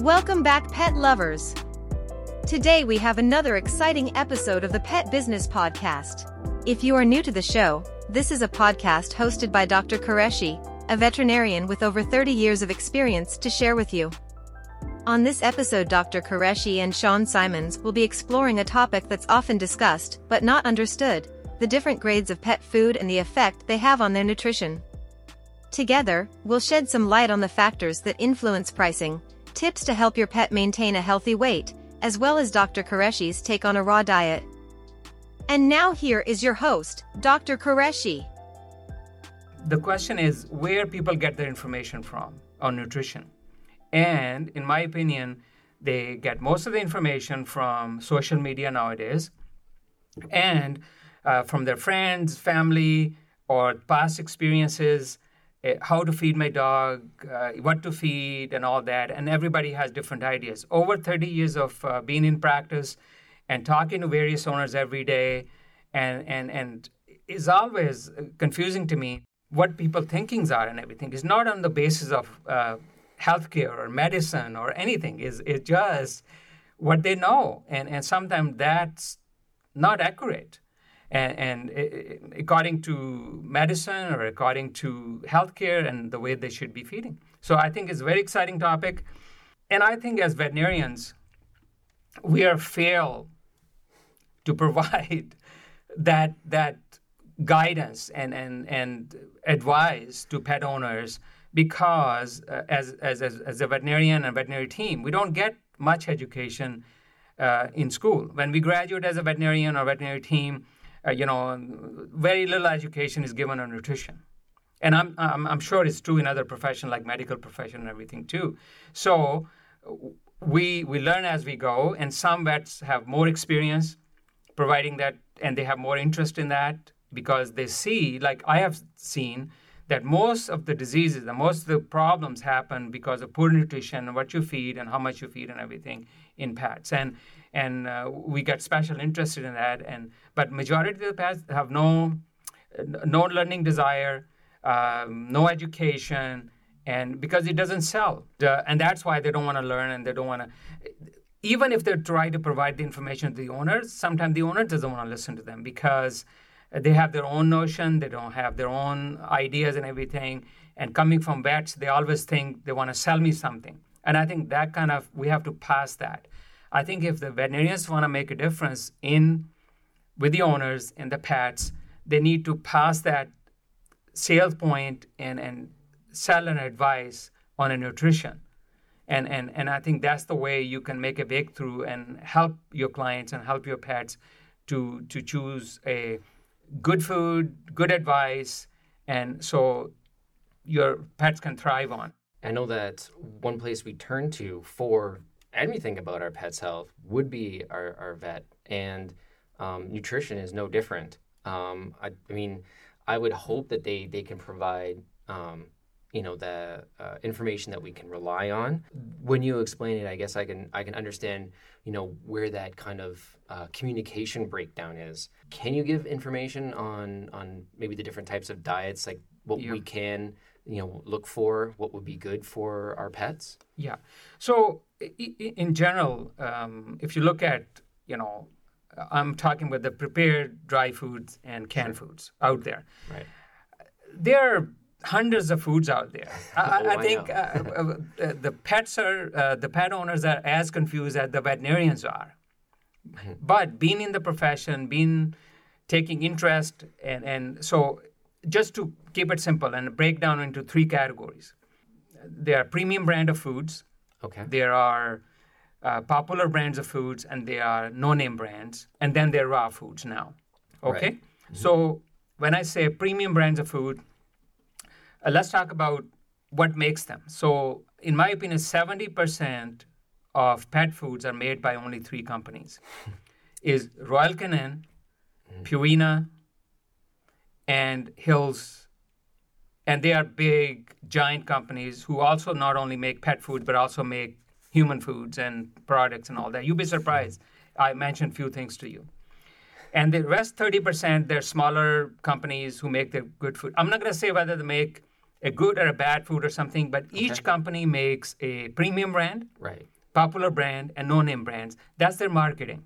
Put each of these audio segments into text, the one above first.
Welcome back, pet lovers. Today we have another exciting episode of the Pet Business Podcast. If you are new to the show, this is a podcast hosted by Dr. Qureshi, a veterinarian with over 30 years of experience to share with you. On this episode, Dr. Qureshi and Sean Simons will be exploring a topic that's often discussed but not understood the different grades of pet food and the effect they have on their nutrition. Together, we'll shed some light on the factors that influence pricing, tips to help your pet maintain a healthy weight, as well as Dr. Qureshi's take on a raw diet. And now here is your host, Dr. Qureshi. The question is where people get their information from on nutrition. And in my opinion, they get most of the information from social media nowadays and uh, from their friends, family, or past experiences uh, how to feed my dog, uh, what to feed, and all that. And everybody has different ideas. Over 30 years of uh, being in practice and talking to various owners every day, and and and is always confusing to me what people thinkings are and everything. It's not on the basis of uh, healthcare or medicine or anything. Is it's just what they know, and and sometimes that's not accurate and, and according to medicine or according to healthcare and the way they should be feeding. So I think it's a very exciting topic. And I think as veterinarians, we are fail to provide that that guidance and, and, and advice to pet owners because uh, as, as, as, as a veterinarian and veterinary team, we don't get much education uh, in school. When we graduate as a veterinarian or veterinary team, uh, you know, very little education is given on nutrition. And I'm, I'm, I'm sure it's true in other professions like medical profession and everything too. So we, we learn as we go, and some vets have more experience providing that, and they have more interest in that because they see, like I have seen, that most of the diseases and most of the problems happen because of poor nutrition and what you feed and how much you feed and everything in pets. And and uh, we get special interested in that. And but majority of the pets have no no learning desire, um, no education, and because it doesn't sell, uh, and that's why they don't want to learn and they don't want to. Even if they try to provide the information to the owners, sometimes the owner doesn't want to listen to them because they have their own notion, they don't have their own ideas and everything. And coming from vets, they always think they want to sell me something. And I think that kind of we have to pass that. I think if the veterinarians want to make a difference in with the owners and the pets, they need to pass that sales point and, and sell an advice on a nutrition. And, and, and I think that's the way you can make a breakthrough and help your clients and help your pets to, to choose a good food, good advice, and so your pets can thrive on. I know that one place we turn to for anything about our pet's health would be our, our vet. And um, nutrition is no different. Um, I, I, mean, I would hope that they, they can provide, um, you know, the uh, information that we can rely on. When you explain it, I guess I can I can understand, you know, where that kind of uh, communication breakdown is. Can you give information on on maybe the different types of diets, like what yeah. we can you know look for what would be good for our pets? Yeah. So in general um, if you look at you know i'm talking about the prepared dry foods and canned sure. foods out there. Right. There are hundreds of foods out there. I, oh, I think I uh, uh, uh, the pets are uh, the pet owners are as confused as the veterinarians are. But being in the profession being taking interest and and so just to keep it simple and break down into three categories. There are premium brand of foods. Okay. There are uh, popular brands of foods, and there are no-name brands, and then there are raw foods now. Okay. Right. Mm-hmm. So when I say premium brands of food, uh, let's talk about what makes them. So in my opinion, seventy percent of pet foods are made by only three companies: is Royal Canin, mm-hmm. Purina, and Hills. And they are big, giant companies who also not only make pet food, but also make human foods and products and all that. You'd be surprised. I mentioned a few things to you. And the rest 30%, they're smaller companies who make the good food. I'm not going to say whether they make a good or a bad food or something, but each company makes a premium brand, Right. popular brand, and no-name brands. That's their marketing.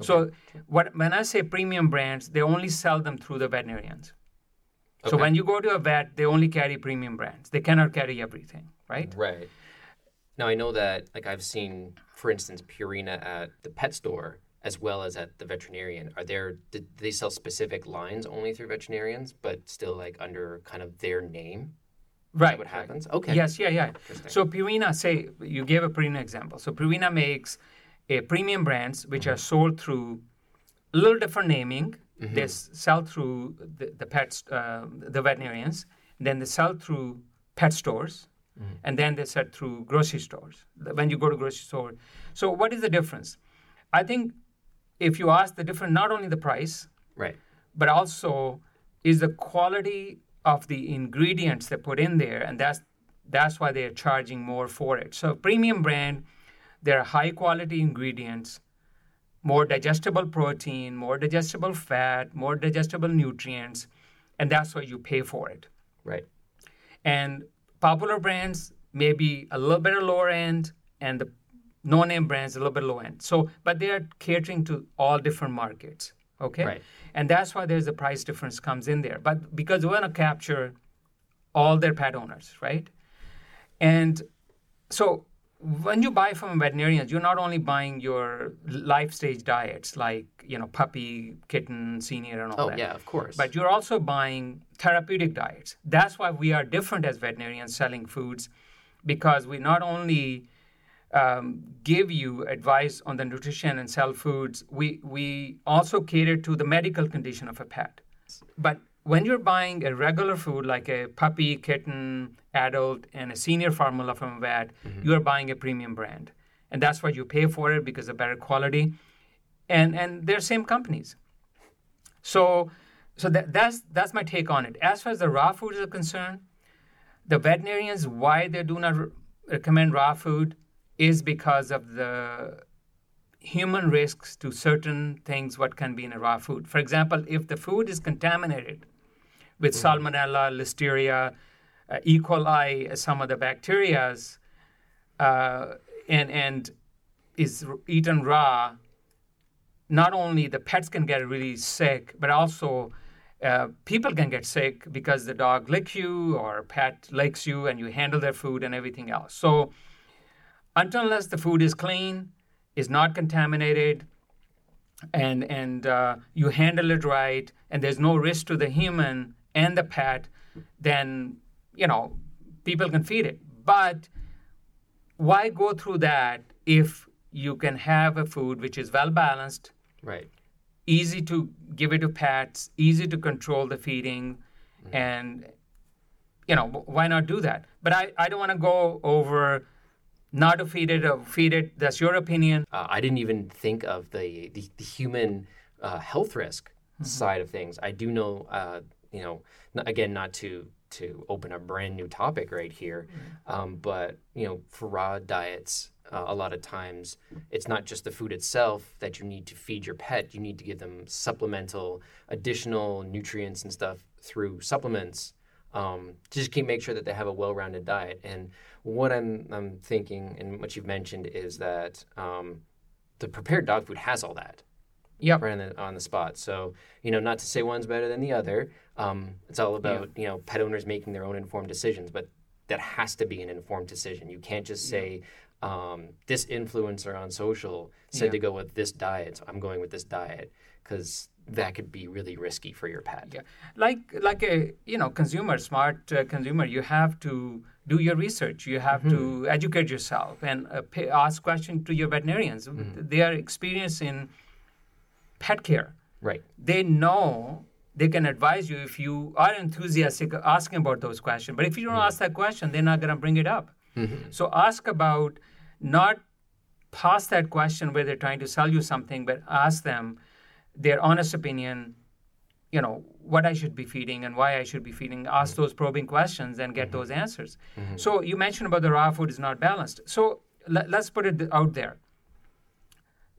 So what, when I say premium brands, they only sell them through the veterinarians. So when you go to a vet, they only carry premium brands. They cannot carry everything, right? Right. Now I know that like I've seen, for instance, Purina at the pet store as well as at the veterinarian. Are there do they sell specific lines only through veterinarians, but still like under kind of their name? Right. what right. happens? Okay. Yes, yeah, yeah. So Purina, say you gave a Purina example. So Purina makes a premium brands which mm-hmm. are sold through a little different naming. They sell through the, the pets, uh, the veterinarians. Then they sell through pet stores, and then they sell through grocery stores. When you go to grocery store, so what is the difference? I think if you ask the difference, not only the price, Right. but also is the quality of the ingredients they put in there, and that's that's why they're charging more for it. So premium brand, there are high quality ingredients, more digestible protein, more digestible fat, more digestible nutrients, and that's why you pay for it. Right. And popular brands may be a little bit lower end, and the no-name brands a little bit low end. So, but they are catering to all different markets. Okay, Right. and that's why there's a price difference comes in there. But because we want to capture all their pet owners, right? And so when you buy from veterinarians, you're not only buying your life stage diets like you know puppy, kitten, senior, and all Oh that. yeah, of course. But you're also buying therapeutic diets. That's why we are different as veterinarians selling foods, because we not only um, give you advice on the nutrition and sell foods, we, we also cater to the medical condition of a pet. But when you're buying a regular food like a puppy, kitten, adult, and a senior formula from a vet, mm-hmm. you're buying a premium brand. And that's why you pay for it because of better quality. And, and they're same companies. So, so that, that's that's my take on it. As far as the raw foods are concerned, the veterinarians why they do not re- recommend raw food is because of the human risks to certain things what can be in a raw food. For example, if the food is contaminated with salmonella, listeria, uh, E. coli, some of the bacterias, uh, and and is r- eaten raw, not only the pets can get really sick, but also uh, people can get sick because the dog licks you or pet licks you and you handle their food and everything else. So until unless the food is clean, is not contaminated, and and uh, you handle it right, and there's no risk to the human and the pet, then you know people can feed it. But why go through that if you can have a food which is well balanced, right. easy to give it to pets, easy to control the feeding, and you know why not do that? But I, I don't want to go over not to feed it or feed it. That's your opinion. Uh, I didn't even think of the the, the human uh, health risk side of things. I do know, uh, you know, again, not to to open a brand new topic right here, um, but you know, for raw diets. Uh, a lot of times, it's not just the food itself that you need to feed your pet. You need to give them supplemental, additional nutrients and stuff through supplements um, to just keep make sure that they have a well-rounded diet. And what I'm I'm thinking, and what you've mentioned, is that um, the prepared dog food has all that Yep. right on the, on the spot. So you know, not to say one's better than the other. Um, it's all about you know pet owners making their own informed decisions, but that has to be an informed decision. You can't just say. Um, this influencer on social said Yeah. to go with this diet, so I'm going with this diet because that could be really risky for your pet. Yeah, like like a you know consumer, smart uh, consumer, you have to do your research. You have to educate yourself and uh, pay, ask questions to your veterinarians. They are experienced in pet care. Right. They know they can advise you if you are enthusiastic asking about those questions. But if you don't mm-hmm. ask that question, they're not going to bring it up. Mm-hmm. So ask about not pass that question where they're trying to sell you something, but ask them their honest opinion, you know, what I should be feeding and why I should be feeding. Ask mm-hmm. those probing questions and get those answers. So you mentioned about the raw food is not balanced. So let, let's put it out there.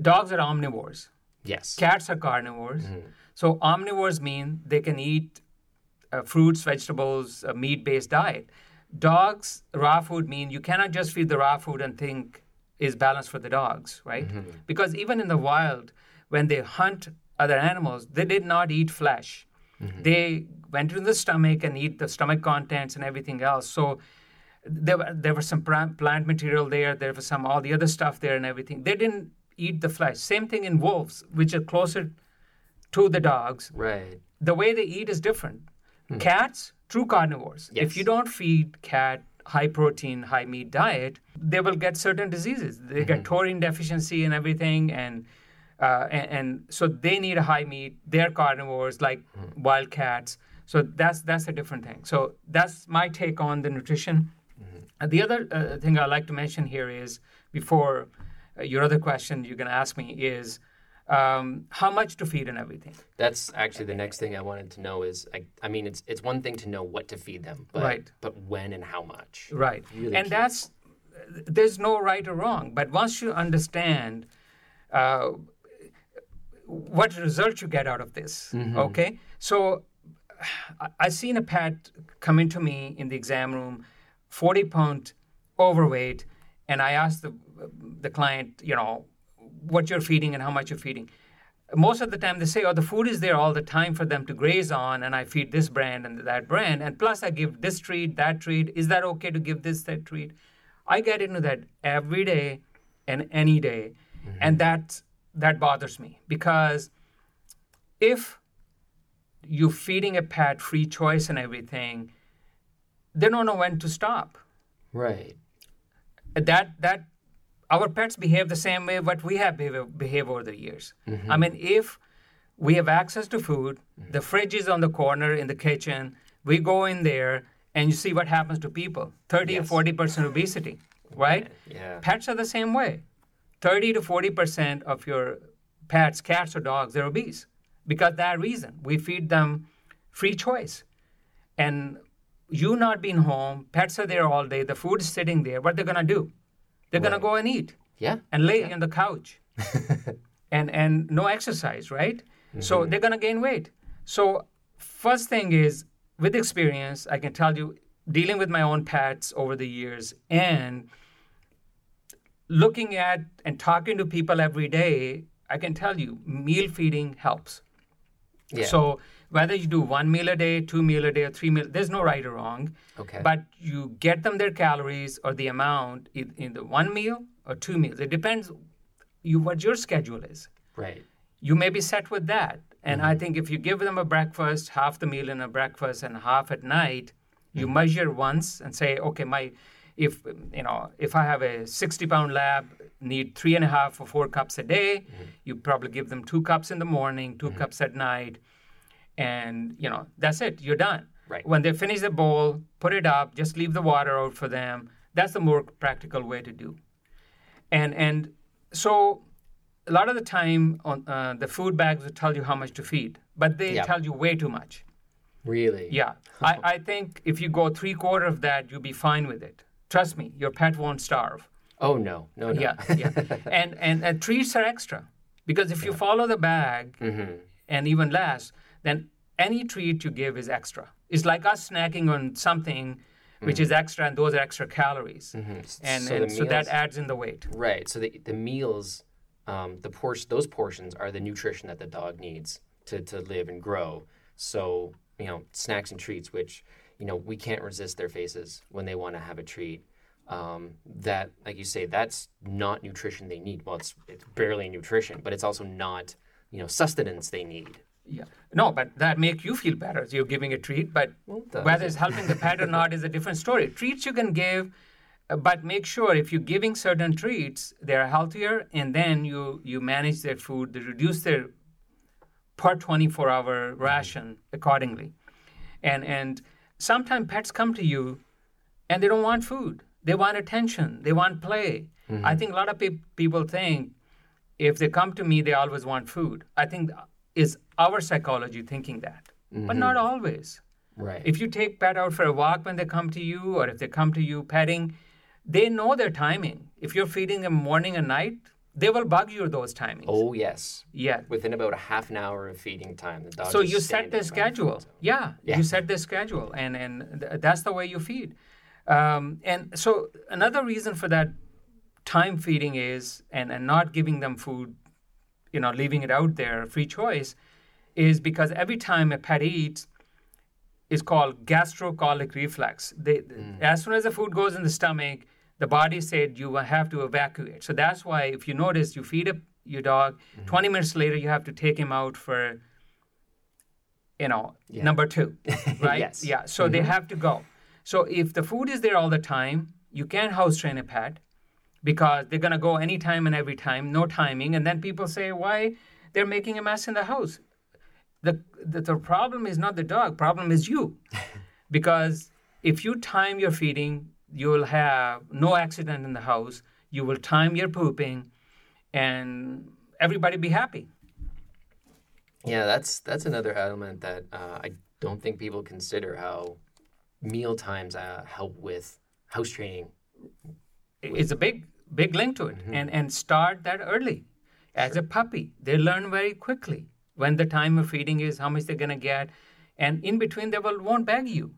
Dogs are omnivores. Yes. Cats are carnivores. Mm-hmm. So omnivores mean they can eat uh, fruits, vegetables, a meat-based diet. Dogs, raw food mean you cannot just feed the raw food and think is balanced for the dogs, right? Mm-hmm. Because even in the wild, when they hunt other animals, they did not eat flesh. Mm-hmm. They went into the stomach and eat the stomach contents and everything else. So there, there was some plant material there. There was some all the other stuff there and everything. They didn't eat the flesh. Same thing in wolves, which are closer to the dogs. Right. The way they eat is different. Cats, true carnivores. If you don't feed cat high protein, high meat diet, they will get certain diseases. They get taurine deficiency and everything, and uh, and, and so they need a high meat. They're carnivores like wild cats. So that's that's a different thing. So that's my take on the nutrition. Uh, the other uh, thing I like to mention here is before your other question you're going to ask me is um, how much to feed and everything. That's actually the next thing I wanted to know is I, I mean it's it's one thing to know what to feed them, but Right. but when and how much. Right. Really and that's, there's no right or wrong. But once you understand uh, what result you get out of this, okay? So I, I seen a pet come into me in the exam room, 40 pound overweight, and I ask the, the client, you know, what you're feeding and how much you're feeding. Most of the time they say, oh, the food is there all the time for them to graze on, and I feed this brand and that brand, and plus I give this treat, that treat. Is that okay to give this, that treat? I get into that every day and any day, mm-hmm. and that that bothers me because if you're feeding a pet free choice and everything, they don't know when to stop. Right. That that our pets behave the same way what we have behave, behave over the years. Mm-hmm. I mean, if we have access to food, mm-hmm. the fridge is on the corner in the kitchen, we go in there and you see what happens to people 30 Yes. or 40 percent obesity, right? Yeah. Pets are the same way. 30 to 40 percent of your pets, cats or dogs, they're obese because that reason. We feed them free choice. And you not being home, pets are there all day, the food is sitting there, what they're to do? They're going to go and eat. Yeah. and lay on the couch. And and no exercise right? So mm-hmm. they're to gain weight. So first thing is with experience i can tell you dealing with my own pets over the years and looking at and talking to people every day i can tell you meal feeding helps. Yeah. so whether you do one meal a day two meal a day or three meal there's no right or wrong Okay. but you get them their calories or the amount in, in the one meal or two meals. It depends you what your schedule is. right. You may be set with that. And I mm-hmm. think if you give them a breakfast, half the meal in a breakfast and half at night, you mm-hmm. measure once and say, okay, my if you know if I have a 60 pound lab need three and a half or four cups a day, mm-hmm. you probably give them two cups in the morning, 2 cups at night, and you know that's it. You're done. Right. When they finish the bowl, put it up. Just leave the water out for them. That's the more practical way to do. And and so a lot of the time on uh, the food bags will tell you how much to feed, but they Yeah. tell you way too much. Really. Yeah, I, I think if you go three quarter of that, you'll be fine with it. Trust me, your pet won't starve. Oh no. No. No. Yeah, yeah. and, and and treats are extra because if you follow the bag Mm-hmm. and even less, then any treat you give is extra. It's like us snacking on something which is extra, and those are extra calories, and, Mm-hmm. So and so that adds in the weight. Right. So the the meals, um, the portion, those portions are the nutrition that the dog needs to to live and grow. So you know, snacks and treats, which you know we can't resist their faces when they want to have a treat. Um, that, like you say, that's not nutrition they need. Well, it's it's barely nutrition, but it's also not you know sustenance they need. Yeah. No, but that make you feel better. So you're giving a treat, but does. whether it's helping the pet or not is a different story. Treats you can give, uh, but make sure if you're giving certain treats, they're healthier, and then you you manage their food, they reduce their per 24 hour ration accordingly. And and sometimes pets come to you and they don't want food. They want attention. They want play. I think a lot of pe- people think if they come to me, they always want food. I think is our psychology thinking that, but not always. Right. If you take pet out for a walk when they come to you, or if they come to you petting, they know their timing. If you're feeding them morning and night, they will bug you those timings. Oh yes. yeah. Within about a half an hour of feeding time, the dog. So you set the in front of schedule. Yeah, Yeah. you set the schedule, and and th- that's the way you feed. Um, and so another reason for that time feeding is and and not giving them food, you know, leaving it out there free choice, is because every time a pet eats, is called gastrocolic reflex. They, mm. As soon as the food goes in the stomach, the body said you have to evacuate. So that's why, if you notice, you feed up your dog. Mm-hmm. Twenty minutes later, you have to take him out for, you know, Yeah. number two, right? Yes. Yeah. So they mm-hmm. have to go. So if the food is there all the time, you can't house train a pet because they're gonna go anytime and every time, no timing, and then people say why they're making a mess in the house. The, the, the problem is not the dog problem is you because if you time your feeding you will have no accident in the house you will time your pooping and everybody be happy Yeah, that's that's another element that uh, I don't think people consider how meal times uh, help with house training. it's a big big link to it mm-hmm. and and start that early. As a puppy they learn very quickly when the time of feeding is how much they're going to get and in between they will won't beg you.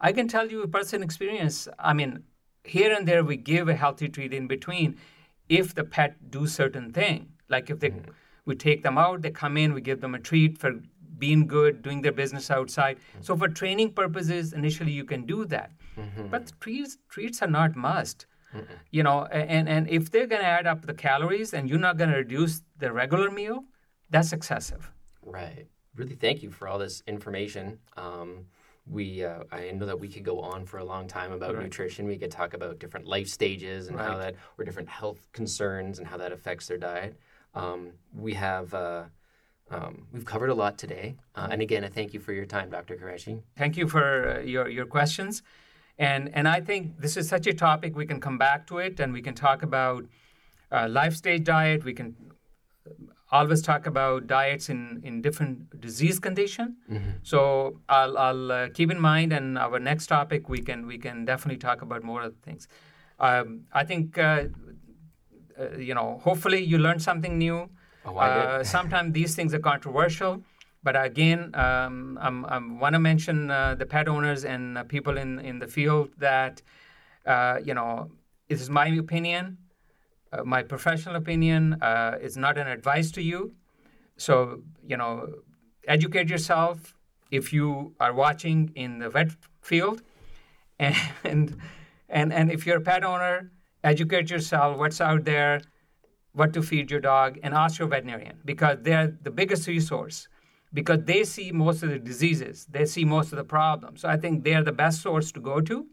I can tell you a personal experience. I mean here and there we give a healthy treat in between if the pet do certain thing. Like if they mm-hmm. we take them out they come in we give them a treat for being good doing their business outside. Mm-hmm. So for training purposes initially you can do that. But treats treats are not must you know and and if they're going to add up the calories and you're not going to reduce the regular meal that's excessive Right. Really, thank you for all this information. Um, we, uh, I know that we could go on for a long time about Right. nutrition. We could talk about different life stages and how that, or different health concerns and how that affects their diet. Um, we have, uh, um, we've covered a lot today. Uh, and again, I thank you for your time, Dr. Qureshi. thank you for uh, your your questions and and i think this is such a topic we can come back to it and we can talk about uh, life stage diet. We can always talk about diets in in different disease condition. So i'll i'll uh, keep in mind and our next topic we can we can definitely talk about more of things. Um, i think uh, uh, you know hopefully you learned something new. Oh, I did. uh, sometimes these things are controversial, but again, um, I'm want to mention uh, the pet owners and uh, people in, in the field that, uh, you know, it is my opinion, uh, my professional opinion. Uh, it's not an advice to you. So, you know, educate yourself if you are watching in the vet field. And, and, and if you're a pet owner, educate yourself what's out there what to feed your dog and ask your veterinarian because they're the biggest resource because they see most of the diseases. They see most of the problems. So i think they're the best source to go to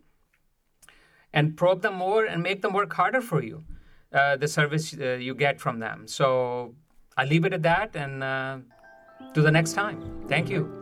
and probe them more and make them work harder for you uh, the service uh, you get from them. So i leave it at that and uh, to the next time. Thank you